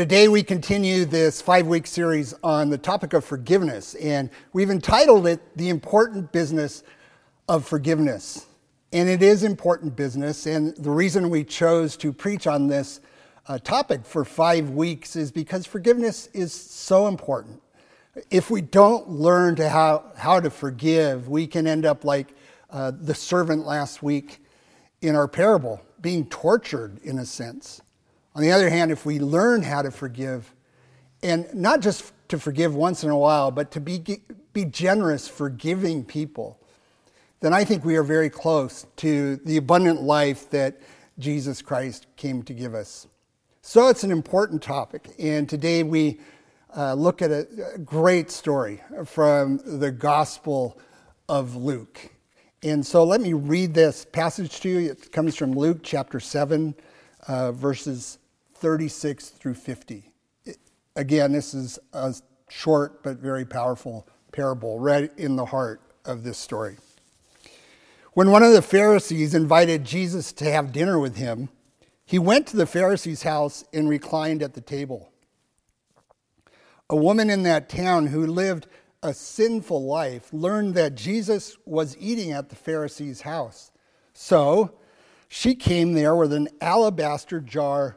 today we continue this five week series on the topic of forgiveness, and we've entitled it The Important Business of Forgiveness. And it is important business, and the reason we chose to preach on this uh, topic for five weeks is because forgiveness is so important. If we don't learn to how, how to forgive, we can end up like uh, the servant last week in our parable, being tortured in a sense. On the other hand, if we learn how to forgive, and not just to forgive once in a while, but to be, be generous, forgiving people, then I think we are very close to the abundant life that Jesus Christ came to give us. So it's an important topic, and today we uh, look at a, a great story from the Gospel of Luke. And so let me read this passage to you. It comes from Luke chapter 7, uh, verses 36 through 50. It, again, this is a short but very powerful parable right in the heart of this story. When one of the Pharisees invited Jesus to have dinner with him, he went to the Pharisee's house and reclined at the table. A woman in that town who lived a sinful life learned that Jesus was eating at the Pharisee's house. So she came there with an alabaster jar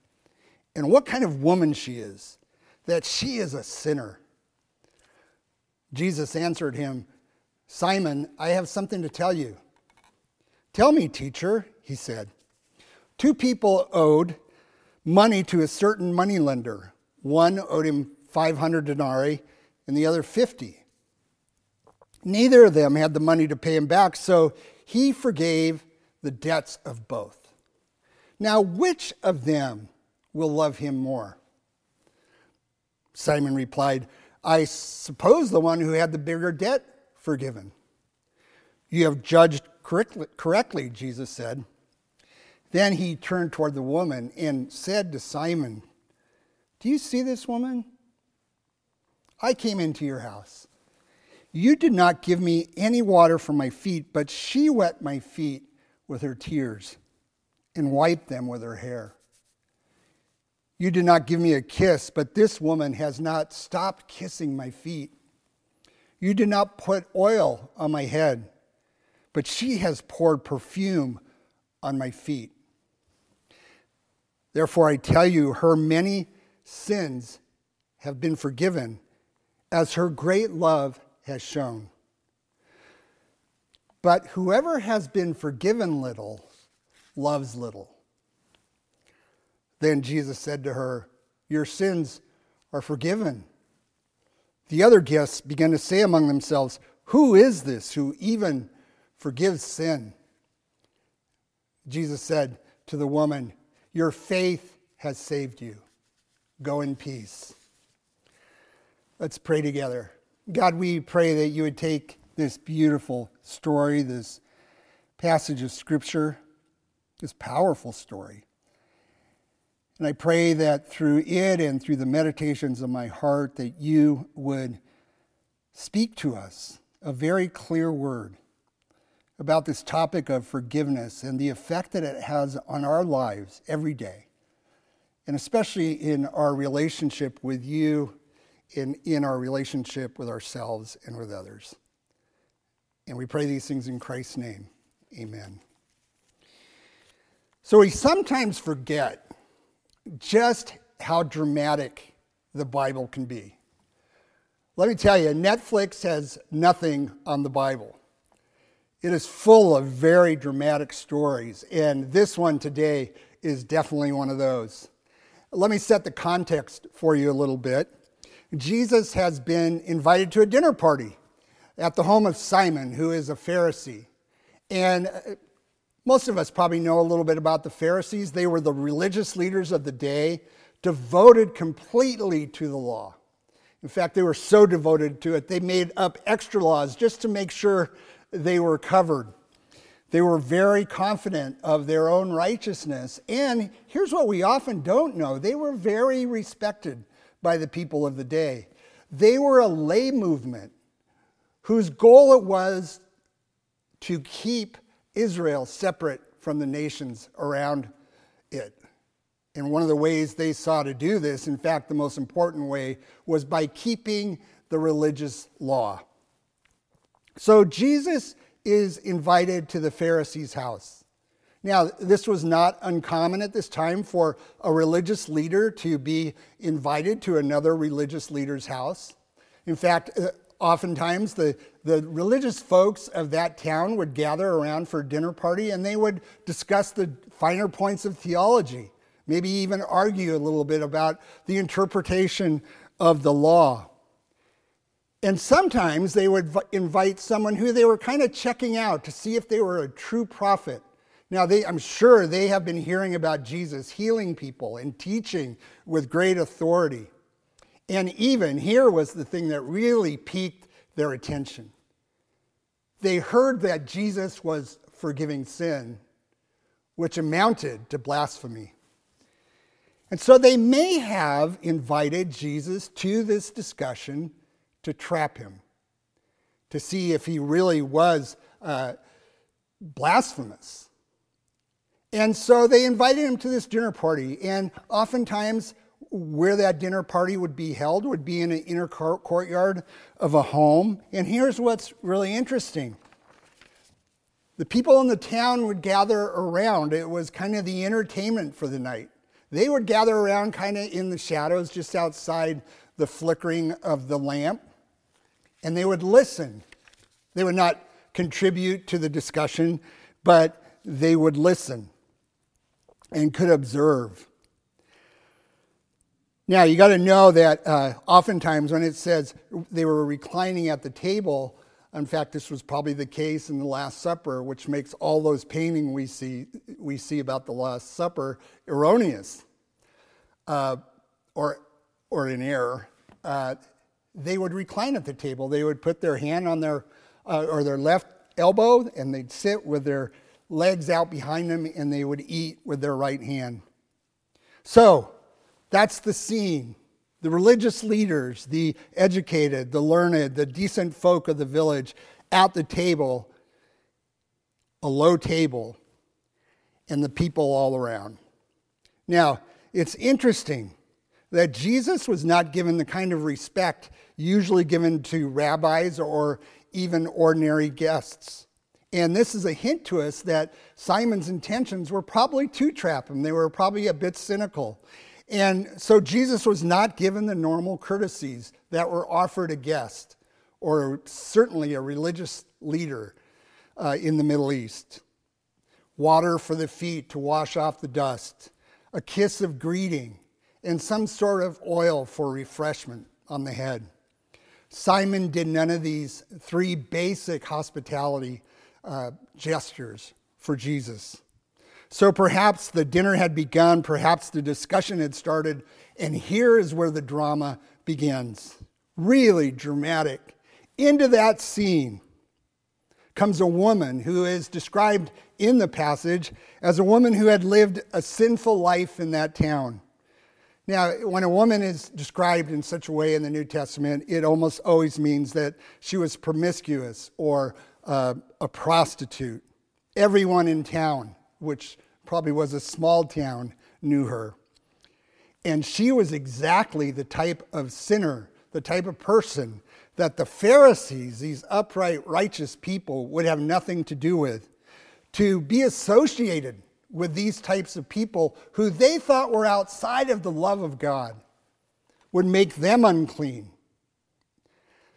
and what kind of woman she is, that she is a sinner. Jesus answered him, Simon, I have something to tell you. Tell me, teacher, he said. Two people owed money to a certain moneylender. One owed him 500 denarii and the other 50. Neither of them had the money to pay him back, so he forgave the debts of both. Now, which of them will love him more? Simon replied, I suppose the one who had the bigger debt forgiven. You have judged correctly, Jesus said. Then he turned toward the woman and said to Simon, Do you see this woman? I came into your house. You did not give me any water for my feet, but she wet my feet with her tears and wiped them with her hair. You did not give me a kiss, but this woman has not stopped kissing my feet. You did not put oil on my head, but she has poured perfume on my feet. Therefore, I tell you, her many sins have been forgiven, as her great love has shown. But whoever has been forgiven little loves little. Then Jesus said to her, Your sins are forgiven. The other guests began to say among themselves, Who is this who even forgives sin? Jesus said to the woman, Your faith has saved you. Go in peace. Let's pray together. God, we pray that you would take this beautiful story, this passage of Scripture, this powerful story, and I pray that through it and through the meditations of my heart that you would speak to us a very clear word about this topic of forgiveness and the effect that it has on our lives every day, and especially in our relationship with you, in, in our relationship with ourselves and with others. And we pray these things in Christ's name. Amen. So we sometimes forget just how dramatic the Bible can be. Let me tell you, Netflix has nothing on the Bible. It is full of very dramatic stories, and this one today is definitely one of those. Let me set the context for you a little bit. Jesus has been invited to a dinner party at the home of Simon, who is a Pharisee. And uh, most of us probably know a little bit about the Pharisees. They were the religious leaders of the day, devoted completely to the law. In fact, they were so devoted to it, they made up extra laws just to make sure they were covered. They were very confident of their own righteousness. And here's what we often don't know they were very respected by the people of the day. They were a lay movement whose goal it was to keep Israel separate from the nations around it. And one of the ways they saw to do this, in fact, the most important way, was by keeping the religious law. So Jesus is invited to the Pharisee's house. Now, this was not uncommon at this time for a religious leader to be invited to another religious leader's house. In fact, uh, oftentimes the, the religious folks of that town would gather around for a dinner party and they would discuss the finer points of theology, maybe even argue a little bit about the interpretation of the law. And sometimes they would invite someone who they were kind of checking out to see if they were a true prophet. Now, they, I'm sure they have been hearing about Jesus healing people and teaching with great authority. And even here was the thing that really piqued their attention. They heard that Jesus was forgiving sin, which amounted to blasphemy. And so they may have invited Jesus to this discussion to trap him, to see if he really was uh, blasphemous. And so they invited him to this dinner party, and oftentimes where that dinner party would be held would be in an inner courtyard of a home. And here's what's really interesting the people in the town would gather around. It was kind of the entertainment for the night. They would gather around kind of in the shadows just outside the flickering of the lamp and they would listen. They would not contribute to the discussion, but they would listen and could observe. Now, you got to know that uh, oftentimes when it says they were reclining at the table, in fact, this was probably the case in the Last Supper, which makes all those painting we see, we see about the Last Supper erroneous uh, or, or in error. Uh, they would recline at the table. They would put their hand on their uh, or their left elbow and they'd sit with their legs out behind them and they would eat with their right hand. So, that's the scene. The religious leaders, the educated, the learned, the decent folk of the village at the table, a low table, and the people all around. Now, it's interesting that Jesus was not given the kind of respect usually given to rabbis or even ordinary guests. And this is a hint to us that Simon's intentions were probably to trap him. They were probably a bit cynical. And so Jesus was not given the normal courtesies that were offered a guest or certainly a religious leader uh, in the Middle East. Water for the feet to wash off the dust, a kiss of greeting, and some sort of oil for refreshment on the head. Simon did none of these three basic hospitality uh, gestures for Jesus. So perhaps the dinner had begun, perhaps the discussion had started, and here is where the drama begins. Really dramatic. Into that scene comes a woman who is described in the passage as a woman who had lived a sinful life in that town. Now, when a woman is described in such a way in the New Testament, it almost always means that she was promiscuous or uh, a prostitute. Everyone in town, which probably was a small town, knew her. And she was exactly the type of sinner, the type of person that the Pharisees, these upright, righteous people, would have nothing to do with. To be associated with these types of people who they thought were outside of the love of God would make them unclean.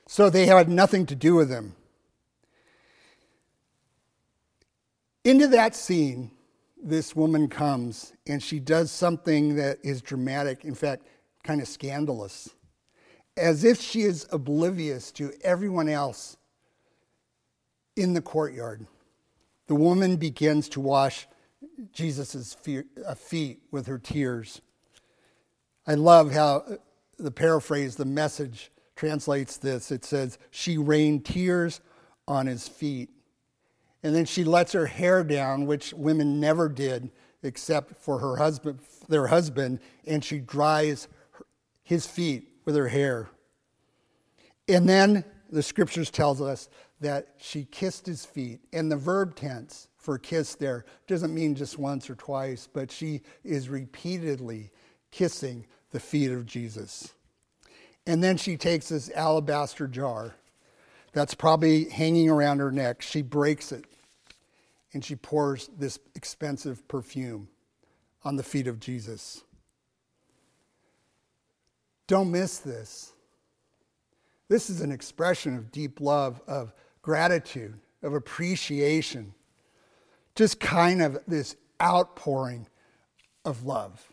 So they had nothing to do with them. Into that scene, this woman comes and she does something that is dramatic, in fact, kind of scandalous, as if she is oblivious to everyone else in the courtyard. The woman begins to wash Jesus' uh, feet with her tears. I love how uh, the paraphrase, the message translates this. It says, She rained tears on his feet. And then she lets her hair down, which women never did except for her husband, their husband, and she dries his feet with her hair. And then the scriptures tells us that she kissed his feet. And the verb tense for kiss there doesn't mean just once or twice, but she is repeatedly kissing the feet of Jesus. And then she takes this alabaster jar that's probably hanging around her neck. She breaks it and she pours this expensive perfume on the feet of Jesus. Don't miss this. This is an expression of deep love, of gratitude, of appreciation, just kind of this outpouring of love.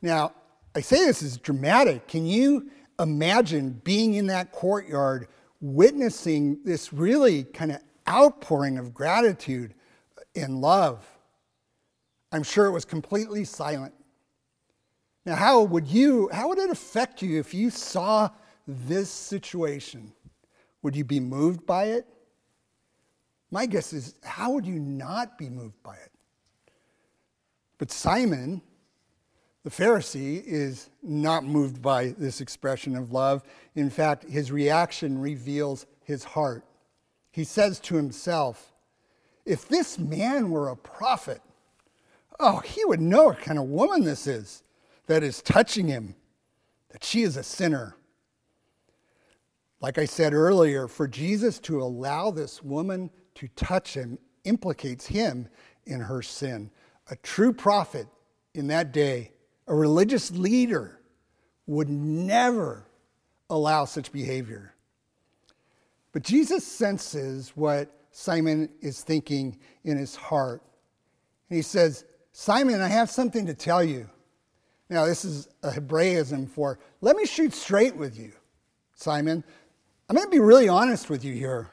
Now, I say this is dramatic. Can you imagine being in that courtyard, witnessing this really kind of outpouring of gratitude and love? I'm sure it was completely silent. Now, how would you, how would it affect you if you saw this situation? Would you be moved by it? My guess is, how would you not be moved by it? But Simon, the Pharisee, is not moved by this expression of love. In fact, his reaction reveals his heart. He says to himself, If this man were a prophet, oh, he would know what kind of woman this is that is touching him, that she is a sinner. Like I said earlier, for Jesus to allow this woman to touch him implicates him in her sin. A true prophet in that day, a religious leader, would never allow such behavior. But Jesus senses what Simon is thinking in his heart. And he says, Simon, I have something to tell you. Now, this is a Hebraism for, let me shoot straight with you, Simon. I'm going to be really honest with you here.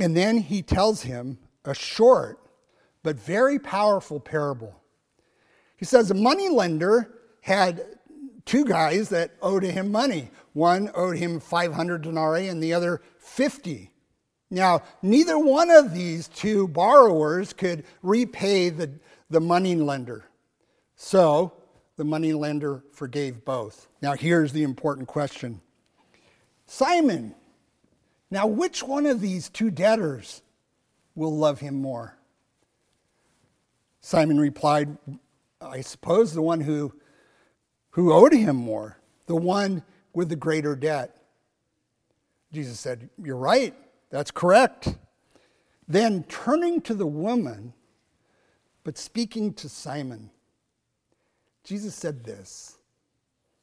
And then he tells him a short but very powerful parable. He says a money lender had two guys that owed him money. One owed him 500 denarii and the other 50. Now, neither one of these two borrowers could repay the, the money lender. So the money lender forgave both. Now, here's the important question Simon, now which one of these two debtors will love him more? Simon replied, I suppose the one who, who owed him more, the one with the greater debt. Jesus said, You're right, that's correct. Then turning to the woman, but speaking to Simon, Jesus said this.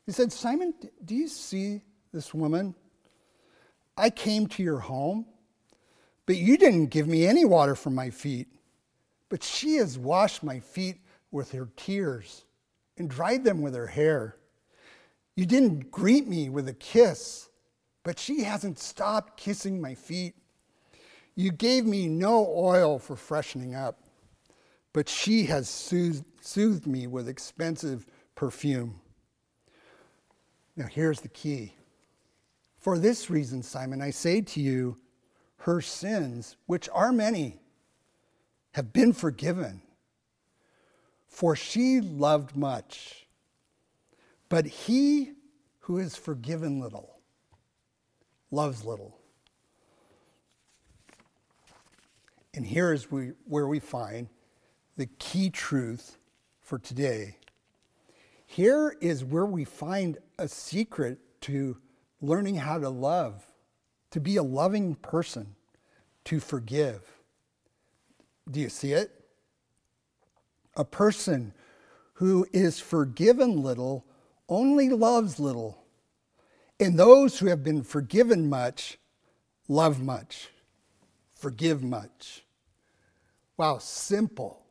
He said, Simon, do you see this woman? I came to your home, but you didn't give me any water for my feet. But she has washed my feet with her tears and dried them with her hair. You didn't greet me with a kiss, but she hasn't stopped kissing my feet. You gave me no oil for freshening up, but she has soothed, soothed me with expensive perfume. Now, here's the key. For this reason, Simon, I say to you, her sins, which are many, have been forgiven. For she loved much. But he who is forgiven little loves little. And here is where we find the key truth for today. Here is where we find a secret to learning how to love, to be a loving person, to forgive. Do you see it? A person who is forgiven little only loves little. And those who have been forgiven much love much, forgive much. Wow, simple.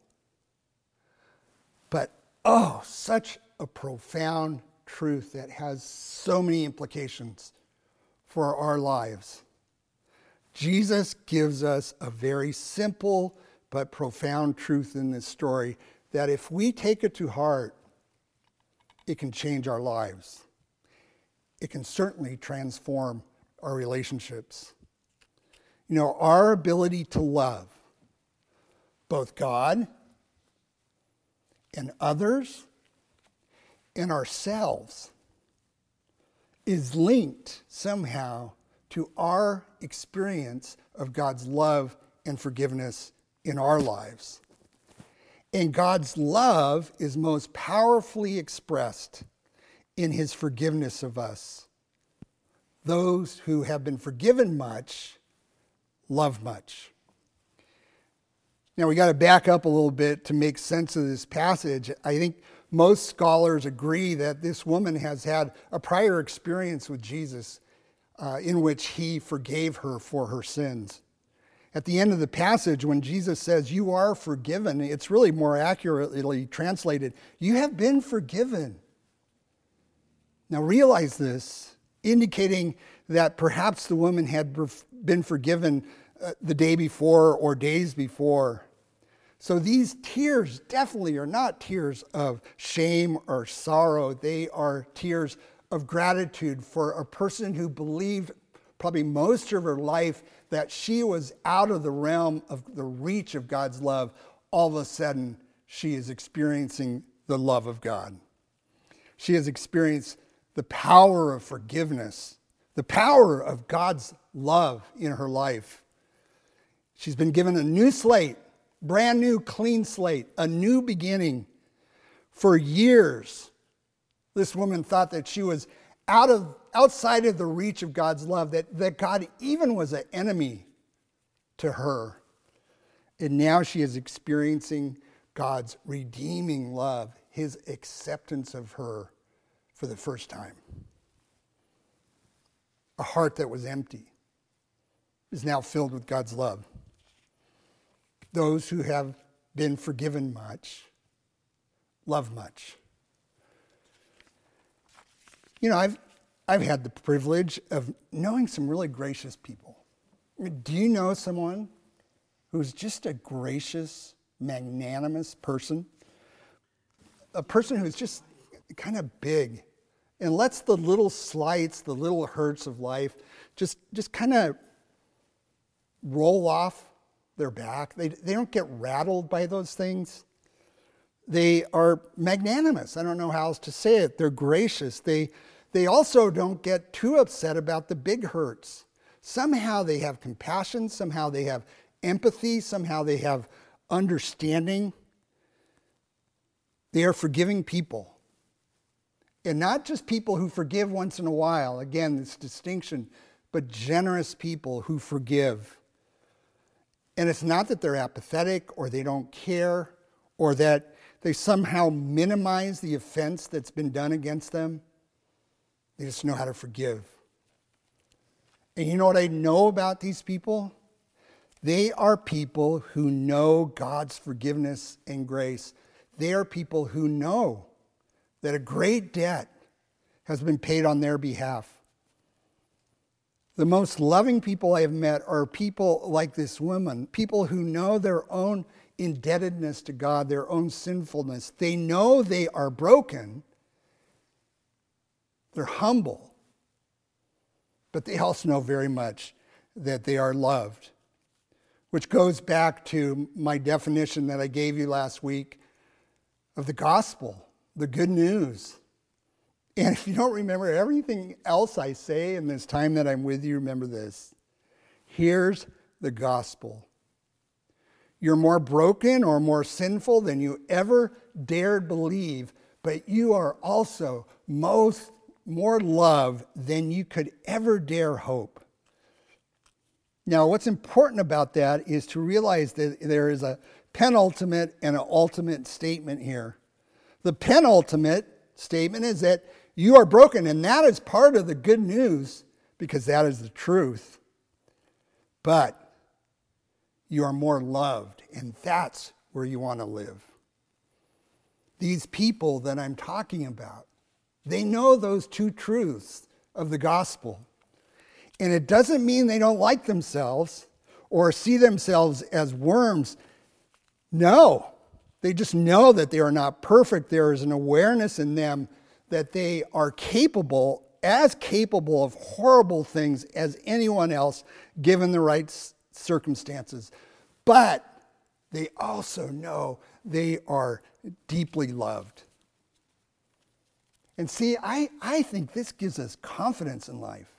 But oh, such a profound truth that has so many implications for our lives. Jesus gives us a very simple but profound truth in this story that if we take it to heart, it can change our lives. it can certainly transform our relationships. You know, our ability to love both God and others and ourselves is linked somehow to our experience of God's love and forgiveness in our lives. And God's love is most powerfully expressed in his forgiveness of us. Those who have been forgiven much love much. Now we got to back up a little bit to make sense of this passage. I think most scholars agree that this woman has had a prior experience with Jesus uh, in which he forgave her for her sins. At the end of the passage, when Jesus says, You are forgiven, it's really more accurately translated, You have been forgiven. Now realize this, indicating that perhaps the woman had been forgiven uh, the day before or days before. So these tears definitely are not tears of shame or sorrow. They are tears of gratitude for a person who believed probably most of her life that she was out of the realm of the reach of God's love. All of a sudden, she is experiencing the love of God. She has experienced the power of forgiveness, the power of God's love in her life. She's been given a new slate brand new, clean slate, a new beginning. For years, this woman thought that she was out of, outside of the reach of God's love, that, that God even was an enemy to her. And now she is experiencing God's redeeming love, his acceptance of her for the first time. A heart that was empty is now filled with God's love those who have been forgiven much love much. You know, I've, I've had the privilege of knowing some really gracious people. Do you know someone who's just a gracious, magnanimous person? A person who's just kind of big and lets the little slights, the little hurts of life just, just kind of roll off their back. They, they don't get rattled by those things. They are magnanimous. I don't know how else to say it. They're gracious. They, they also don't get too upset about the big hurts. Somehow they have compassion, somehow they have empathy, somehow they have understanding. They are forgiving people. And not just people who forgive once in a while, again, this distinction, but generous people who forgive and it's not that they're apathetic or they don't care or that they somehow minimize the offense that's been done against them. They just know how to forgive. And you know what I know about these people? They are people who know God's forgiveness and grace. They are people who know that a great debt has been paid on their behalf. The most loving people I have met are people like this woman, people who know their own indebtedness to God, their own sinfulness. They know they are broken, they're humble, but they also know very much that they are loved, which goes back to my definition that I gave you last week of the gospel, the good news. And if you don't remember everything else I say in this time that I'm with you, remember this. Here's the gospel. You're more broken or more sinful than you ever dared believe, but you are also most more loved than you could ever dare hope. Now, what's important about that is to realize that there is a penultimate and an ultimate statement here. The penultimate statement is that you are broken, and that is part of the good news because that is the truth. But you are more loved, and that's where you want to live. These people that I'm talking about, they know those two truths of the gospel. And it doesn't mean they don't like themselves or see themselves as worms. No, they just know that they are not perfect. There is an awareness in them that they are capable as capable of horrible things as anyone else given the right circumstances. But they also know they are deeply loved. And see, I, I think this gives us confidence in life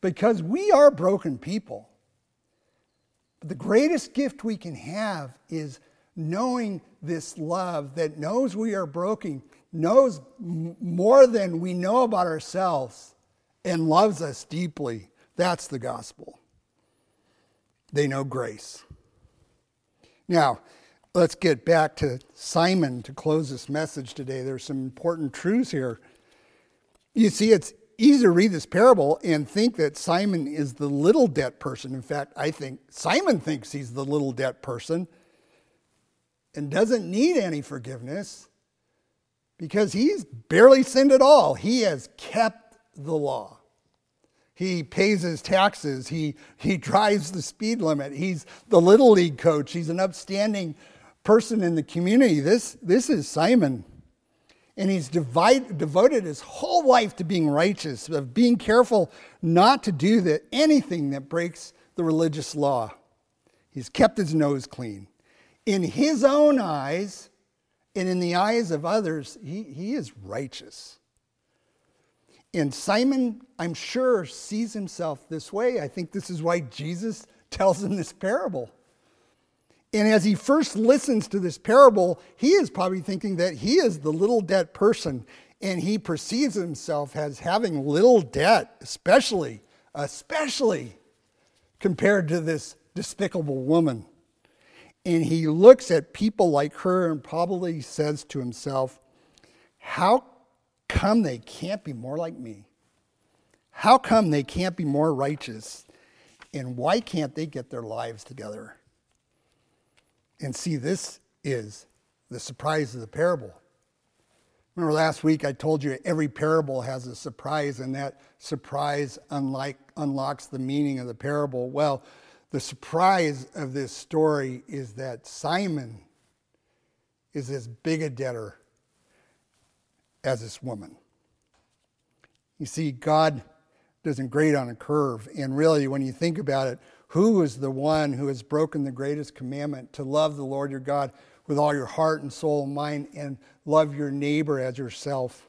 because we are broken people. But the greatest gift we can have is knowing this love that knows we are broken, knows more than we know about ourselves, and loves us deeply. That's the gospel. They know grace. Now, let's get back to Simon to close this message today. There's some important truths here. You see, it's easy to read this parable and think that Simon is the little debt person. In fact, I think Simon thinks he's the little debt person and doesn't need any forgiveness because he's barely sinned at all. He has kept the law. He pays his taxes. He, he drives the speed limit. He's the little league coach. He's an upstanding person in the community. This, this is Simon. And he's divide, devoted his whole life to being righteous, of being careful not to do the, anything that breaks the religious law. He's kept his nose clean. In his own eyes and in the eyes of others, he, he is righteous. And Simon, I'm sure, sees himself this way. I think this is why Jesus tells him this parable. And as he first listens to this parable, he is probably thinking that he is the little debt person and he perceives himself as having little debt, especially, especially compared to this despicable woman. And he looks at people like her and probably says to himself, How come they can't be more like me? How come they can't be more righteous? And why can't they get their lives together? And see, this is the surprise of the parable. Remember last week I told you every parable has a surprise, and that surprise unlike, unlocks the meaning of the parable. Well, the surprise of this story is that Simon is as big a debtor as this woman. You see, God doesn't grade on a curve. And really, when you think about it, who is the one who has broken the greatest commandment to love the Lord your God with all your heart and soul and mind and love your neighbor as yourself?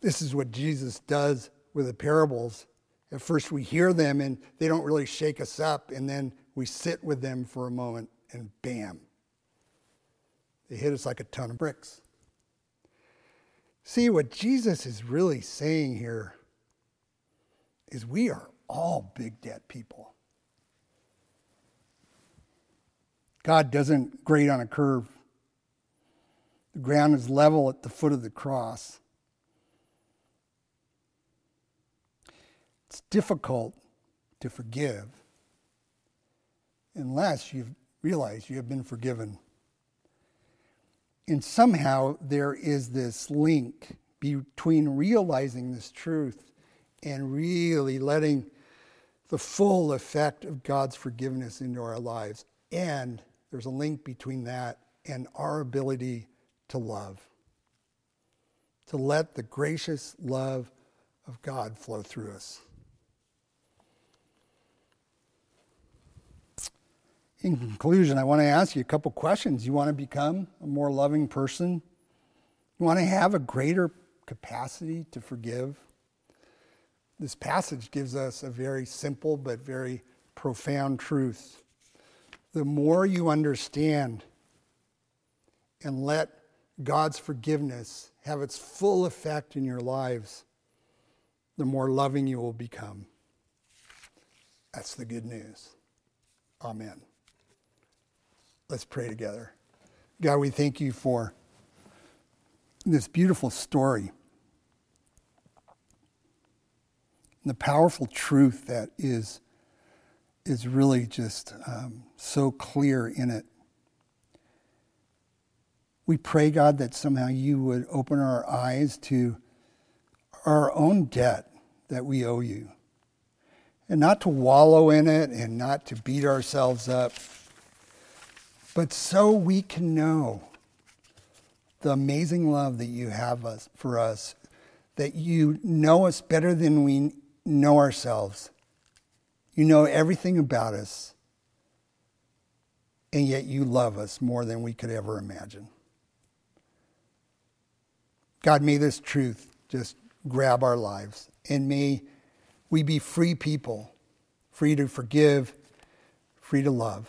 This is what Jesus does with the parables. At first, we hear them and they don't really shake us up, and then we sit with them for a moment, and bam, they hit us like a ton of bricks. See, what Jesus is really saying here is we are all big debt people. God doesn't grade on a curve. The ground is level at the foot of the cross. It's difficult to forgive unless you realize you have been forgiven. And somehow there is this link between realizing this truth and really letting the full effect of God's forgiveness into our lives. And there's a link between that and our ability to love, to let the gracious love of God flow through us. In conclusion, I want to ask you a couple questions. You want to become a more loving person? You want to have a greater capacity to forgive? This passage gives us a very simple but very profound truth. The more you understand and let God's forgiveness have its full effect in your lives, the more loving you will become. That's the good news. Amen. Let's pray together. God, we thank you for this beautiful story the powerful truth that is, is really just um, so clear in it. We pray, God, that somehow you would open our eyes to our own debt that we owe you. And not to wallow in it and not to beat ourselves up, but so we can know the amazing love that you have us, for us that you know us better than we know ourselves. You know everything about us, and yet you love us more than we could ever imagine. God, may this truth just grab our lives, and may we be free people, free to forgive, free to love.